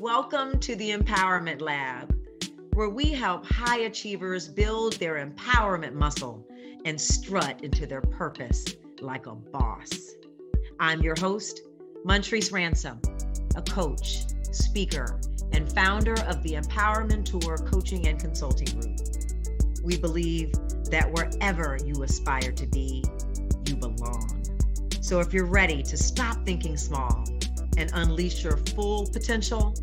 Welcome to the Empowerment Lab, where we help high achievers build their empowerment muscle and strut into their purpose like a boss. I'm your host, Montrece Ransom, a coach, speaker, and founder of the Empowermenteur Coaching and Consulting Group. We believe that wherever you aspire to be, you belong. So if you're ready to stop thinking small and unleash your full potential,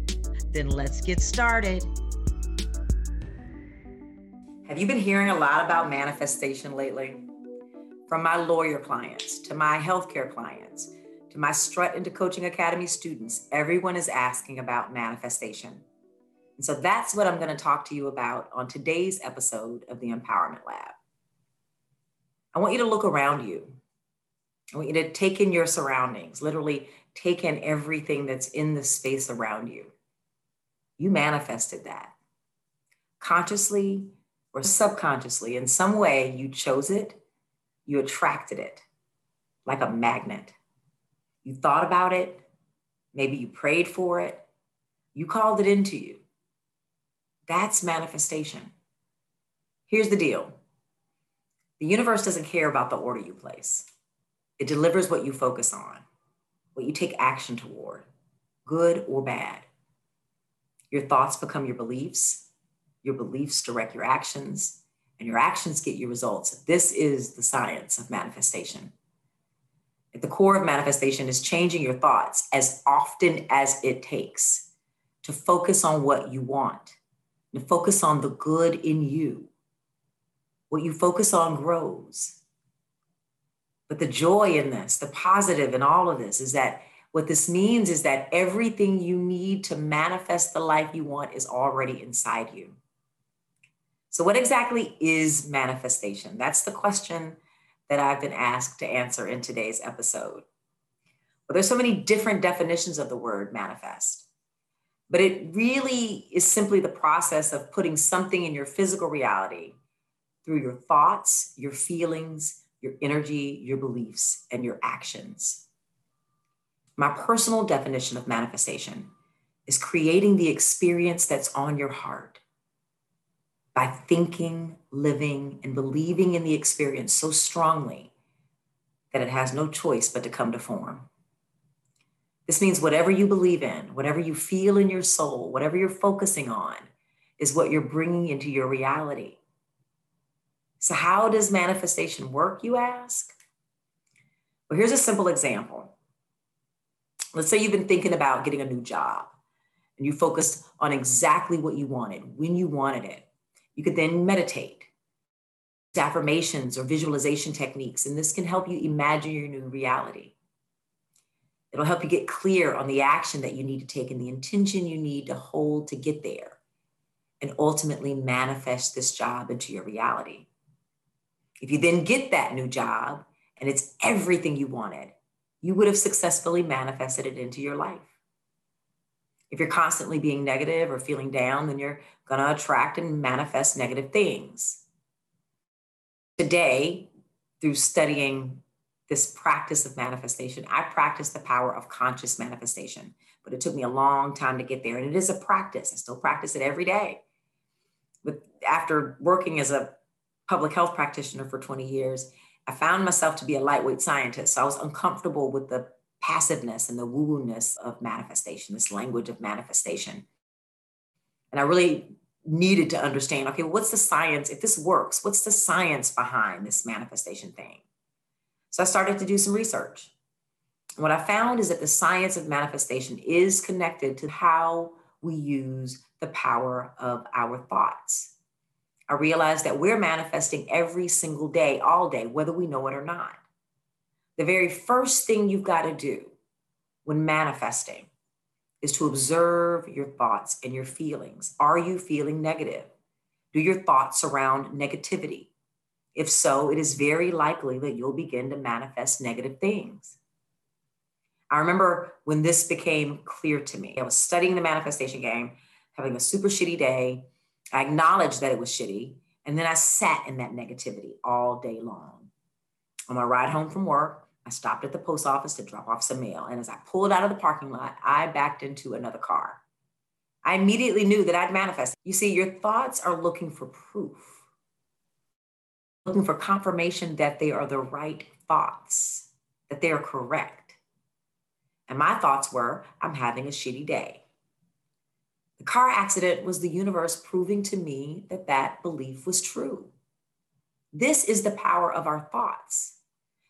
then let's get started. Have you been hearing a lot about manifestation lately? From my lawyer clients to my healthcare clients to my Strut into Coaching Academy students, everyone is asking about manifestation. And so that's what I'm going to talk to you about on today's episode of the Empowerment Lab. I want you to look around you. I want you to take in your surroundings, literally take in everything that's in the space around you. You manifested that consciously or subconsciously. In some way, you chose it, you attracted it like a magnet. You thought about it, maybe you prayed for it, you called it into you. That's manifestation. Here's the deal the universe doesn't care about the order you place, it delivers what you focus on, what you take action toward, good or bad. Your thoughts become your beliefs, your beliefs direct your actions, and your actions get your results. This is the science of manifestation. At the core of manifestation is changing your thoughts as often as it takes to focus on what you want, to focus on the good in you. What you focus on grows. But the joy in this, the positive in all of this is that what this means is that everything you need to manifest the life you want is already inside you. So, what exactly is manifestation? That's the question that I've been asked to answer in today's episode. Well, there's so many different definitions of the word manifest, but it really is simply the process of putting something in your physical reality through your thoughts, your feelings, your energy, your beliefs, and your actions. My personal definition of manifestation is creating the experience that's on your heart by thinking, living, and believing in the experience so strongly that it has no choice but to come to form. This means whatever you believe in, whatever you feel in your soul, whatever you're focusing on, is what you're bringing into your reality. So, how does manifestation work, you ask? Well, here's a simple example. Let's say you've been thinking about getting a new job and you focused on exactly what you wanted, when you wanted it. You could then meditate, affirmations or visualization techniques, and this can help you imagine your new reality. It'll help you get clear on the action that you need to take and the intention you need to hold to get there and ultimately manifest this job into your reality. If you then get that new job and it's everything you wanted, you would have successfully manifested it into your life. If you're constantly being negative or feeling down, then you're going to attract and manifest negative things. Today, through studying this practice of manifestation, I practice the power of conscious manifestation, but it took me a long time to get there. And it is a practice. I still practice it every day. But after working as a public health practitioner for 20 years, I found myself to be a lightweight scientist. So I was uncomfortable with the passiveness and the woo-woo-ness of manifestation, this language of manifestation. And I really needed to understand, okay, what's the science? If this works, what's the science behind this manifestation thing? So I started to do some research. what I found is that the science of manifestation is connected to how we use the power of our thoughts. I realize that we're manifesting every single day, all day, whether we know it or not. The very first thing you've got to do when manifesting is to observe your thoughts and your feelings. Are you feeling negative? Do your thoughts surround negativity? If so, it is very likely that you'll begin to manifest negative things. I remember when this became clear to me. I was studying the manifestation game, having a super shitty day, I acknowledged that it was shitty. And then I sat in that negativity all day long. On my ride home from work, I stopped at the post office to drop off some mail. And as I pulled out of the parking lot, I backed into another car. I immediately knew that I'd manifest. You see, your thoughts are looking for proof, looking for confirmation that they are the right thoughts, that they are correct. And my thoughts were, I'm having a shitty day. The car accident was the universe proving to me that that belief was true. This is the power of our thoughts.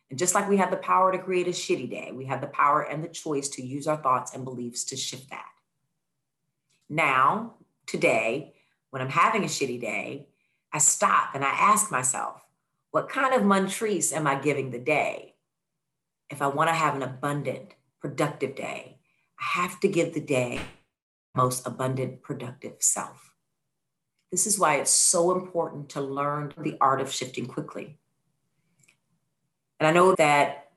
And just like we have the power to create a shitty day, we have the power and the choice to use our thoughts and beliefs to shift that. Now, today, when I'm having a shitty day, I stop and I ask myself, what kind of Montrece am I giving the day? If I want to have an abundant, productive day, I have to give the day most abundant, productive self. This is why it's so important to learn the art of shifting quickly. And I know that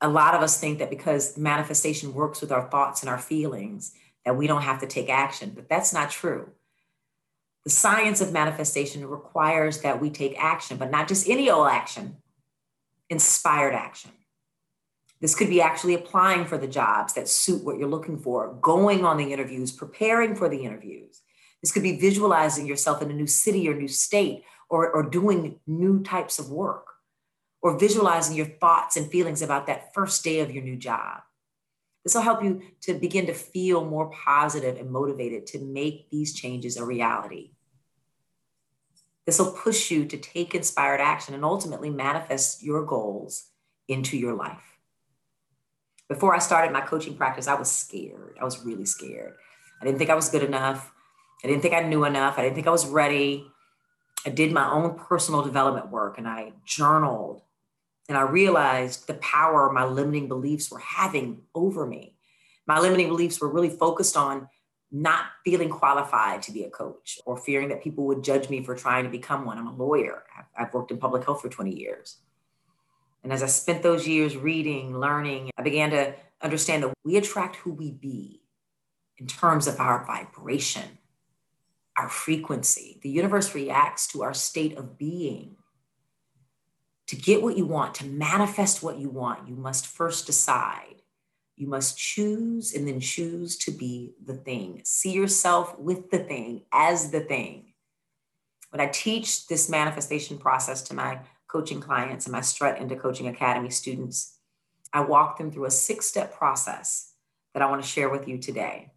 a lot of us think that because manifestation works with our thoughts and our feelings, that we don't have to take action, but that's not true. The science of manifestation requires that we take action, but not just any old action, inspired action. This could be actually applying for the jobs that suit what you're looking for, going on the interviews, preparing for the interviews. This could be visualizing yourself in a new city or new state or, or doing new types of work or visualizing your thoughts and feelings about that first day of your new job. This will help you to begin to feel more positive and motivated to make these changes a reality. This will push you to take inspired action and ultimately manifest your goals into your life. Before I started my coaching practice, I was scared. I was really scared. I didn't think I was good enough. I didn't think I knew enough. I didn't think I was ready. I did my own personal development work and I journaled and I realized the power my limiting beliefs were having over me. My limiting beliefs were really focused on not feeling qualified to be a coach or fearing that people would judge me for trying to become one. I'm a lawyer, I've worked in public health for 20 years. And as I spent those years reading, learning, I began to understand that we attract who we be in terms of our vibration, our frequency. The universe reacts to our state of being to get what you want, to manifest what you want, you must first decide. You must choose and then choose to be the thing. See yourself with the thing, as the thing. When I teach this manifestation process to my coaching clients and my Strut into Coaching Academy students, I walk them through a six step process that I want to share with you today.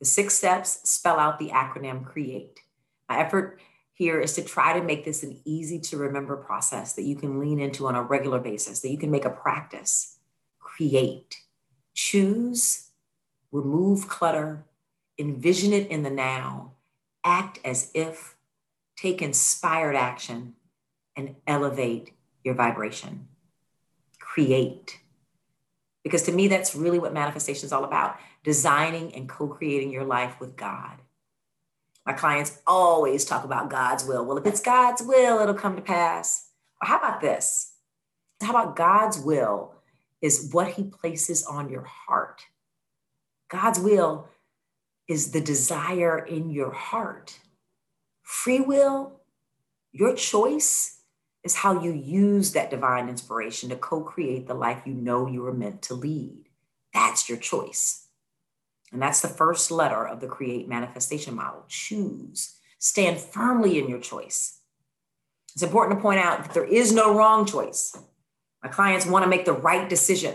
The six steps spell out the acronym CREATE. My effort here is to try to make this an easy to remember process that you can lean into on a regular basis, that you can make a practice. Create, choose, remove clutter, envision it in the now, act as if, take inspired action, and elevate your vibration. Create. Because to me, that's really what manifestation is all about designing and co creating your life with God. My clients always talk about God's will. Well, if it's God's will, it'll come to pass. Or how about this? How about God's will is what he places on your heart? God's will is the desire in your heart. Free will, your choice, is how you use that divine inspiration to co create the life you know you were meant to lead. That's your choice. And that's the first letter of the create manifestation model. Choose. Stand firmly in your choice. It's important to point out that there is no wrong choice. My clients want to make the right decision.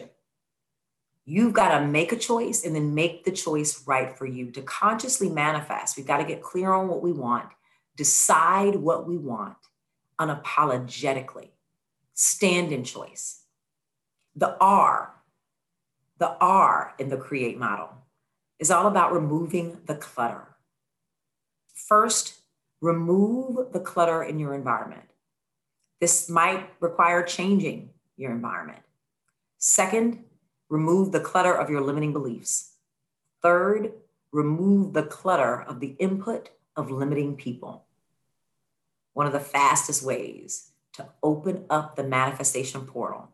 You've got to make a choice and then make the choice right for you to consciously manifest. We've got to get clear on what we want, decide what we want unapologetically, stand in choice. The R, the R in the create model is all about removing the clutter. First, remove the clutter in your environment. This might require changing your environment. Second, remove the clutter of your limiting beliefs. Third, remove the clutter of the input of limiting people. One of the fastest ways to open up the manifestation portal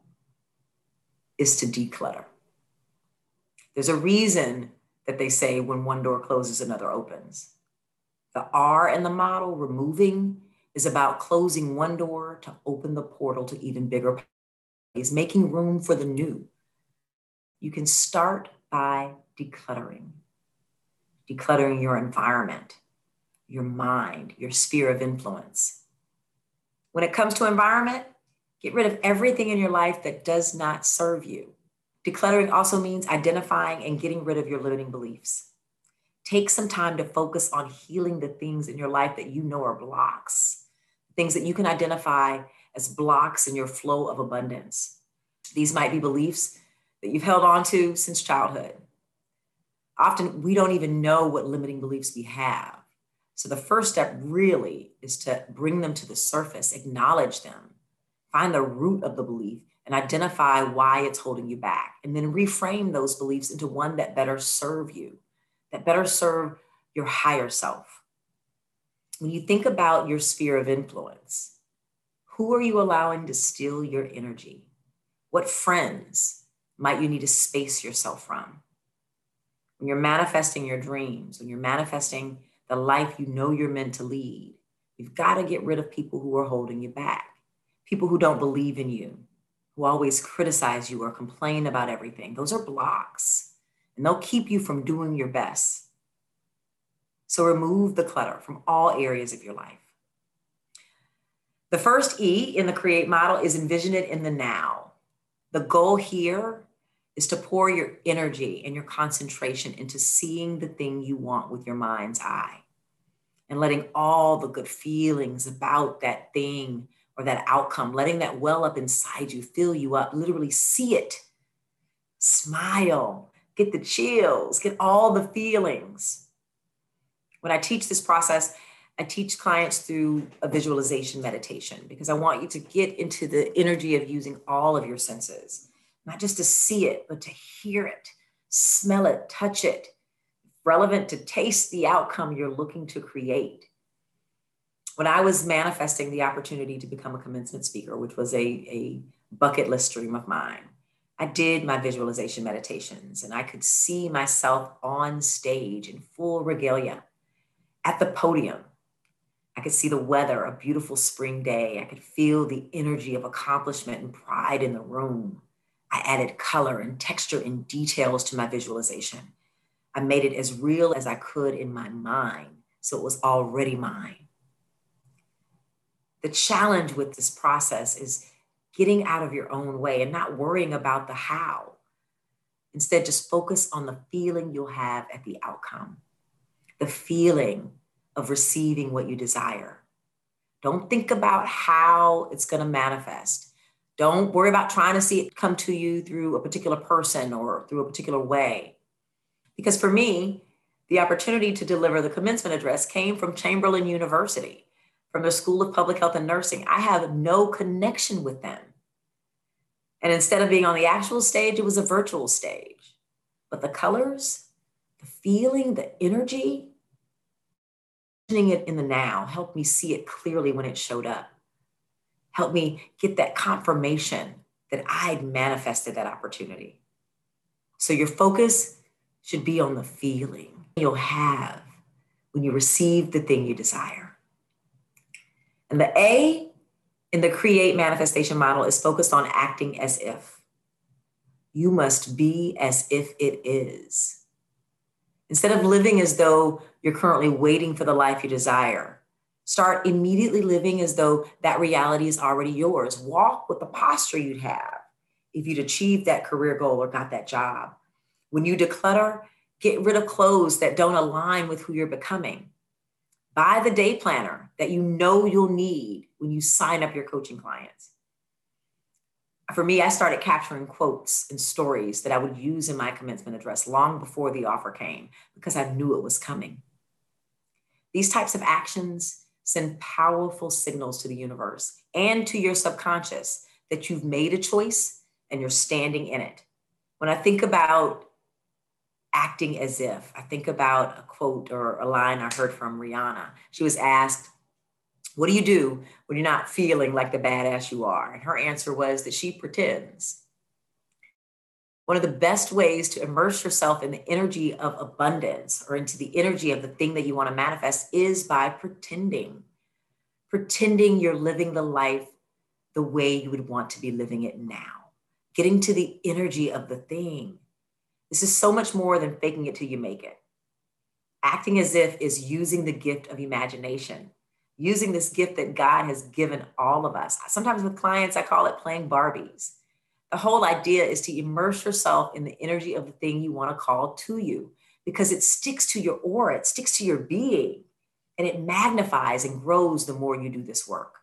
is to declutter. There's a reason that they say when one door closes, another opens. The R in the model, removing, is about closing one door to open the portal to even bigger places, making room for the new. You can start by decluttering. decluttering your environment, your mind, your sphere of influence. When it comes to environment, get rid of everything in your life that does not serve you. Decluttering also means identifying and getting rid of your limiting beliefs. Take some time to focus on healing the things in your life that you know are blocks, things that you can identify as blocks in your flow of abundance. These might be beliefs that you've held on to since childhood. Often we don't even know what limiting beliefs we have. So the first step really is to bring them to the surface, acknowledge them, find the root of the belief, and identify why it's holding you back. And then reframe those beliefs into one that better serve you, that better serve your higher self. When you think about your sphere of influence, who are you allowing to steal your energy? What friends might you need to space yourself from? When you're manifesting your dreams, when you're manifesting the life you know you're meant to lead, you've got to get rid of people who are holding you back, people who don't believe in you, who always criticize you or complain about everything. Those are blocks, and they'll keep you from doing your best. So remove the clutter from all areas of your life. The first E in the create model is envision it in the now. The goal here is to pour your energy and your concentration into seeing the thing you want with your mind's eye and letting all the good feelings about that thing or that outcome, letting that well up inside you, fill you up, literally see it, smile, get the chills, get all the feelings. When I teach this process, I teach clients through a visualization meditation because I want you to get into the energy of using all of your senses, not just to see it, but to hear it, smell it, touch it, relevant to taste the outcome you're looking to create when I was manifesting the opportunity to become a commencement speaker, which was a, a bucket list dream of mine, I did my visualization meditations and I could see myself on stage in full regalia at the podium. I could see the weather, a beautiful spring day. I could feel the energy of accomplishment and pride in the room. I added color and texture and details to my visualization. I made it as real as I could in my mind, so it was already mine the challenge with this process is getting out of your own way and not worrying about the how. Instead, just focus on the feeling you'll have at the outcome, the feeling of receiving what you desire. Don't think about how it's going to manifest. Don't worry about trying to see it come to you through a particular person or through a particular way. Because for me, the opportunity to deliver the commencement address came from Chamberlain University from the School of Public Health and Nursing. I have no connection with them. And instead of being on the actual stage, it was a virtual stage. But the colors, the feeling, the energy, it in the now helped me see it clearly when it showed up. Helped me get that confirmation that I'd manifested that opportunity. So your focus should be on the feeling you'll have when you receive the thing you desire. And the A in the create manifestation model is focused on acting as if. You must be as if it is. Instead of living as though you're currently waiting for the life you desire, start immediately living as though that reality is already yours. Walk with the posture you'd have if you'd achieved that career goal or got that job. When you declutter, get rid of clothes that don't align with who you're becoming. Buy the day planner that you know you'll need when you sign up your coaching clients. For me, I started capturing quotes and stories that I would use in my commencement address long before the offer came because I knew it was coming. These types of actions send powerful signals to the universe and to your subconscious that you've made a choice and you're standing in it. When I think about acting as if. I think about a quote or a line I heard from Rihanna. She was asked, What do you do when you're not feeling like the badass you are? And her answer was that she pretends. One of the best ways to immerse yourself in the energy of abundance or into the energy of the thing that you want to manifest is by pretending. Pretending you're living the life the way you would want to be living it now. Getting to the energy of the thing this is so much more than faking it till you make it. Acting as if is using the gift of imagination, using this gift that God has given all of us. Sometimes with clients, I call it playing Barbies. The whole idea is to immerse yourself in the energy of the thing you want to call to you because it sticks to your aura, it sticks to your being, and it magnifies and grows the more you do this work.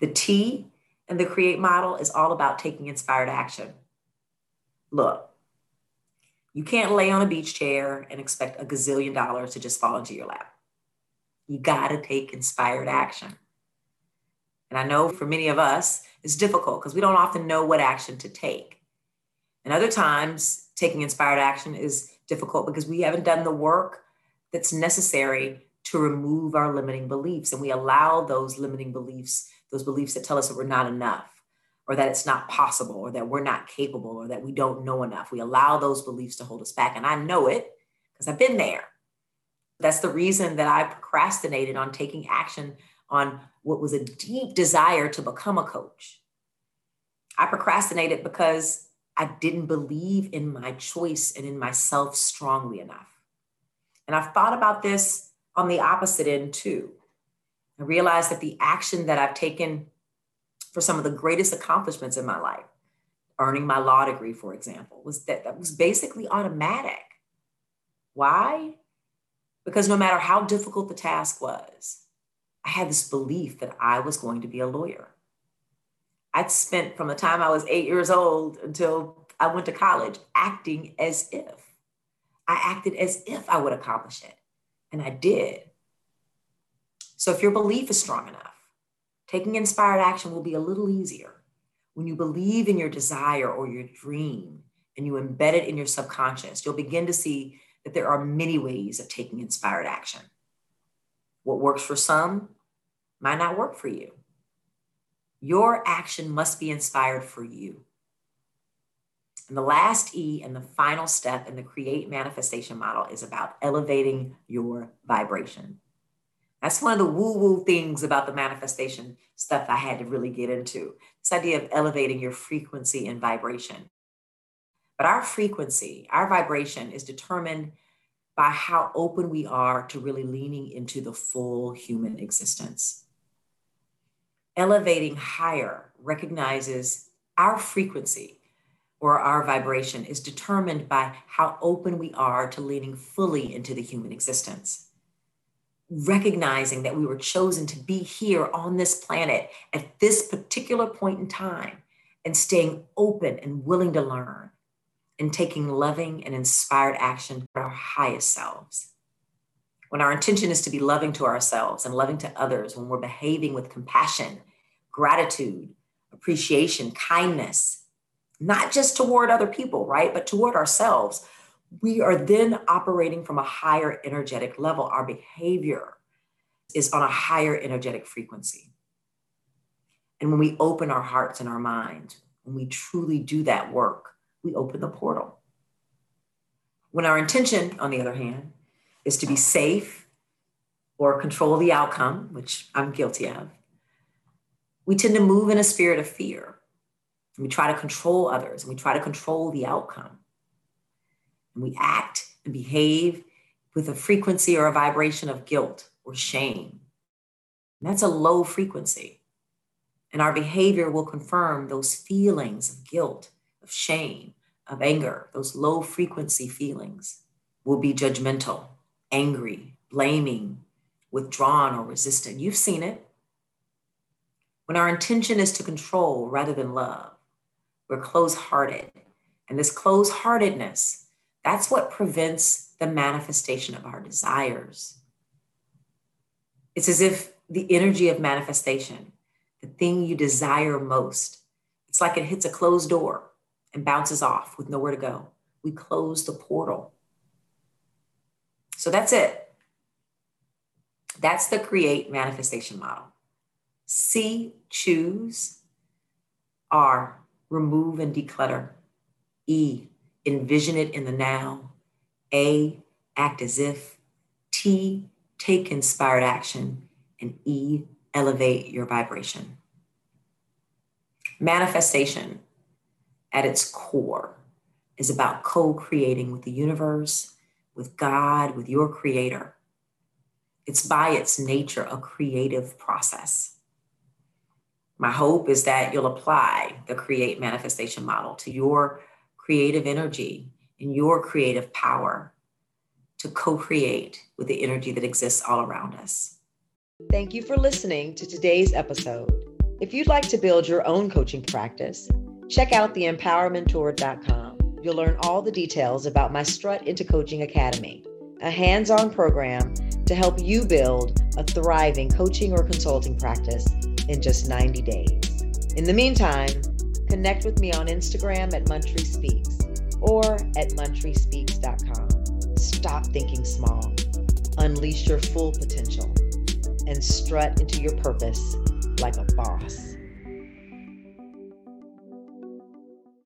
The T and the create model is all about taking inspired action. Look, you can't lay on a beach chair and expect a gazillion dollars to just fall into your lap. You got to take inspired action. And I know for many of us, it's difficult because we don't often know what action to take. And other times, taking inspired action is difficult because we haven't done the work that's necessary to remove our limiting beliefs. And we allow those limiting beliefs, those beliefs that tell us that we're not enough, or that it's not possible or that we're not capable or that we don't know enough. We allow those beliefs to hold us back. And I know it because I've been there. That's the reason that I procrastinated on taking action on what was a deep desire to become a coach. I procrastinated because I didn't believe in my choice and in myself strongly enough. And I've thought about this on the opposite end too. I realized that the action that I've taken for some of the greatest accomplishments in my life, earning my law degree, for example, was that that was basically automatic. Why? Because no matter how difficult the task was, I had this belief that I was going to be a lawyer. I'd spent from the time I was eight years old until I went to college acting as if. I acted as if I would accomplish it, and I did. So if your belief is strong enough, Taking inspired action will be a little easier when you believe in your desire or your dream and you embed it in your subconscious. You'll begin to see that there are many ways of taking inspired action. What works for some might not work for you. Your action must be inspired for you. And the last E and the final step in the create manifestation model is about elevating your vibration. That's one of the woo woo things about the manifestation stuff I had to really get into this idea of elevating your frequency and vibration. But our frequency, our vibration is determined by how open we are to really leaning into the full human existence. Elevating higher recognizes our frequency or our vibration is determined by how open we are to leaning fully into the human existence recognizing that we were chosen to be here on this planet at this particular point in time and staying open and willing to learn and taking loving and inspired action for our highest selves. When our intention is to be loving to ourselves and loving to others, when we're behaving with compassion, gratitude, appreciation, kindness, not just toward other people, right, but toward ourselves, we are then operating from a higher energetic level. Our behavior is on a higher energetic frequency. And when we open our hearts and our minds, when we truly do that work, we open the portal. When our intention, on the other hand, is to be safe or control the outcome, which I'm guilty of, we tend to move in a spirit of fear. We try to control others and we try to control the outcome and we act and behave with a frequency or a vibration of guilt or shame. And that's a low frequency. And our behavior will confirm those feelings of guilt, of shame, of anger, those low frequency feelings. will be judgmental, angry, blaming, withdrawn, or resistant. You've seen it. When our intention is to control rather than love, we're close hearted. And this close heartedness that's what prevents the manifestation of our desires. It's as if the energy of manifestation, the thing you desire most, it's like it hits a closed door and bounces off with nowhere to go. We close the portal. So that's it. That's the create manifestation model. C, choose. R, remove and declutter. E, envision it in the now. A, act as if. T, take inspired action. And E, elevate your vibration. Manifestation at its core is about co creating with the universe, with God, with your creator. It's by its nature a creative process. My hope is that you'll apply the create manifestation model to your creative energy and your creative power to co create with the energy that exists all around us. Thank you for listening to today's episode. If you'd like to build your own coaching practice, check out theempowermenteur.com. You'll learn all the details about my Strut into Coaching Academy, a hands on program to help you build a thriving coaching or consulting practice in just 90 days. In the meantime, connect with me on Instagram at Montrece Speaks or at montrecespeaks.com. Stop thinking small, unleash your full potential, and strut into your purpose like a boss.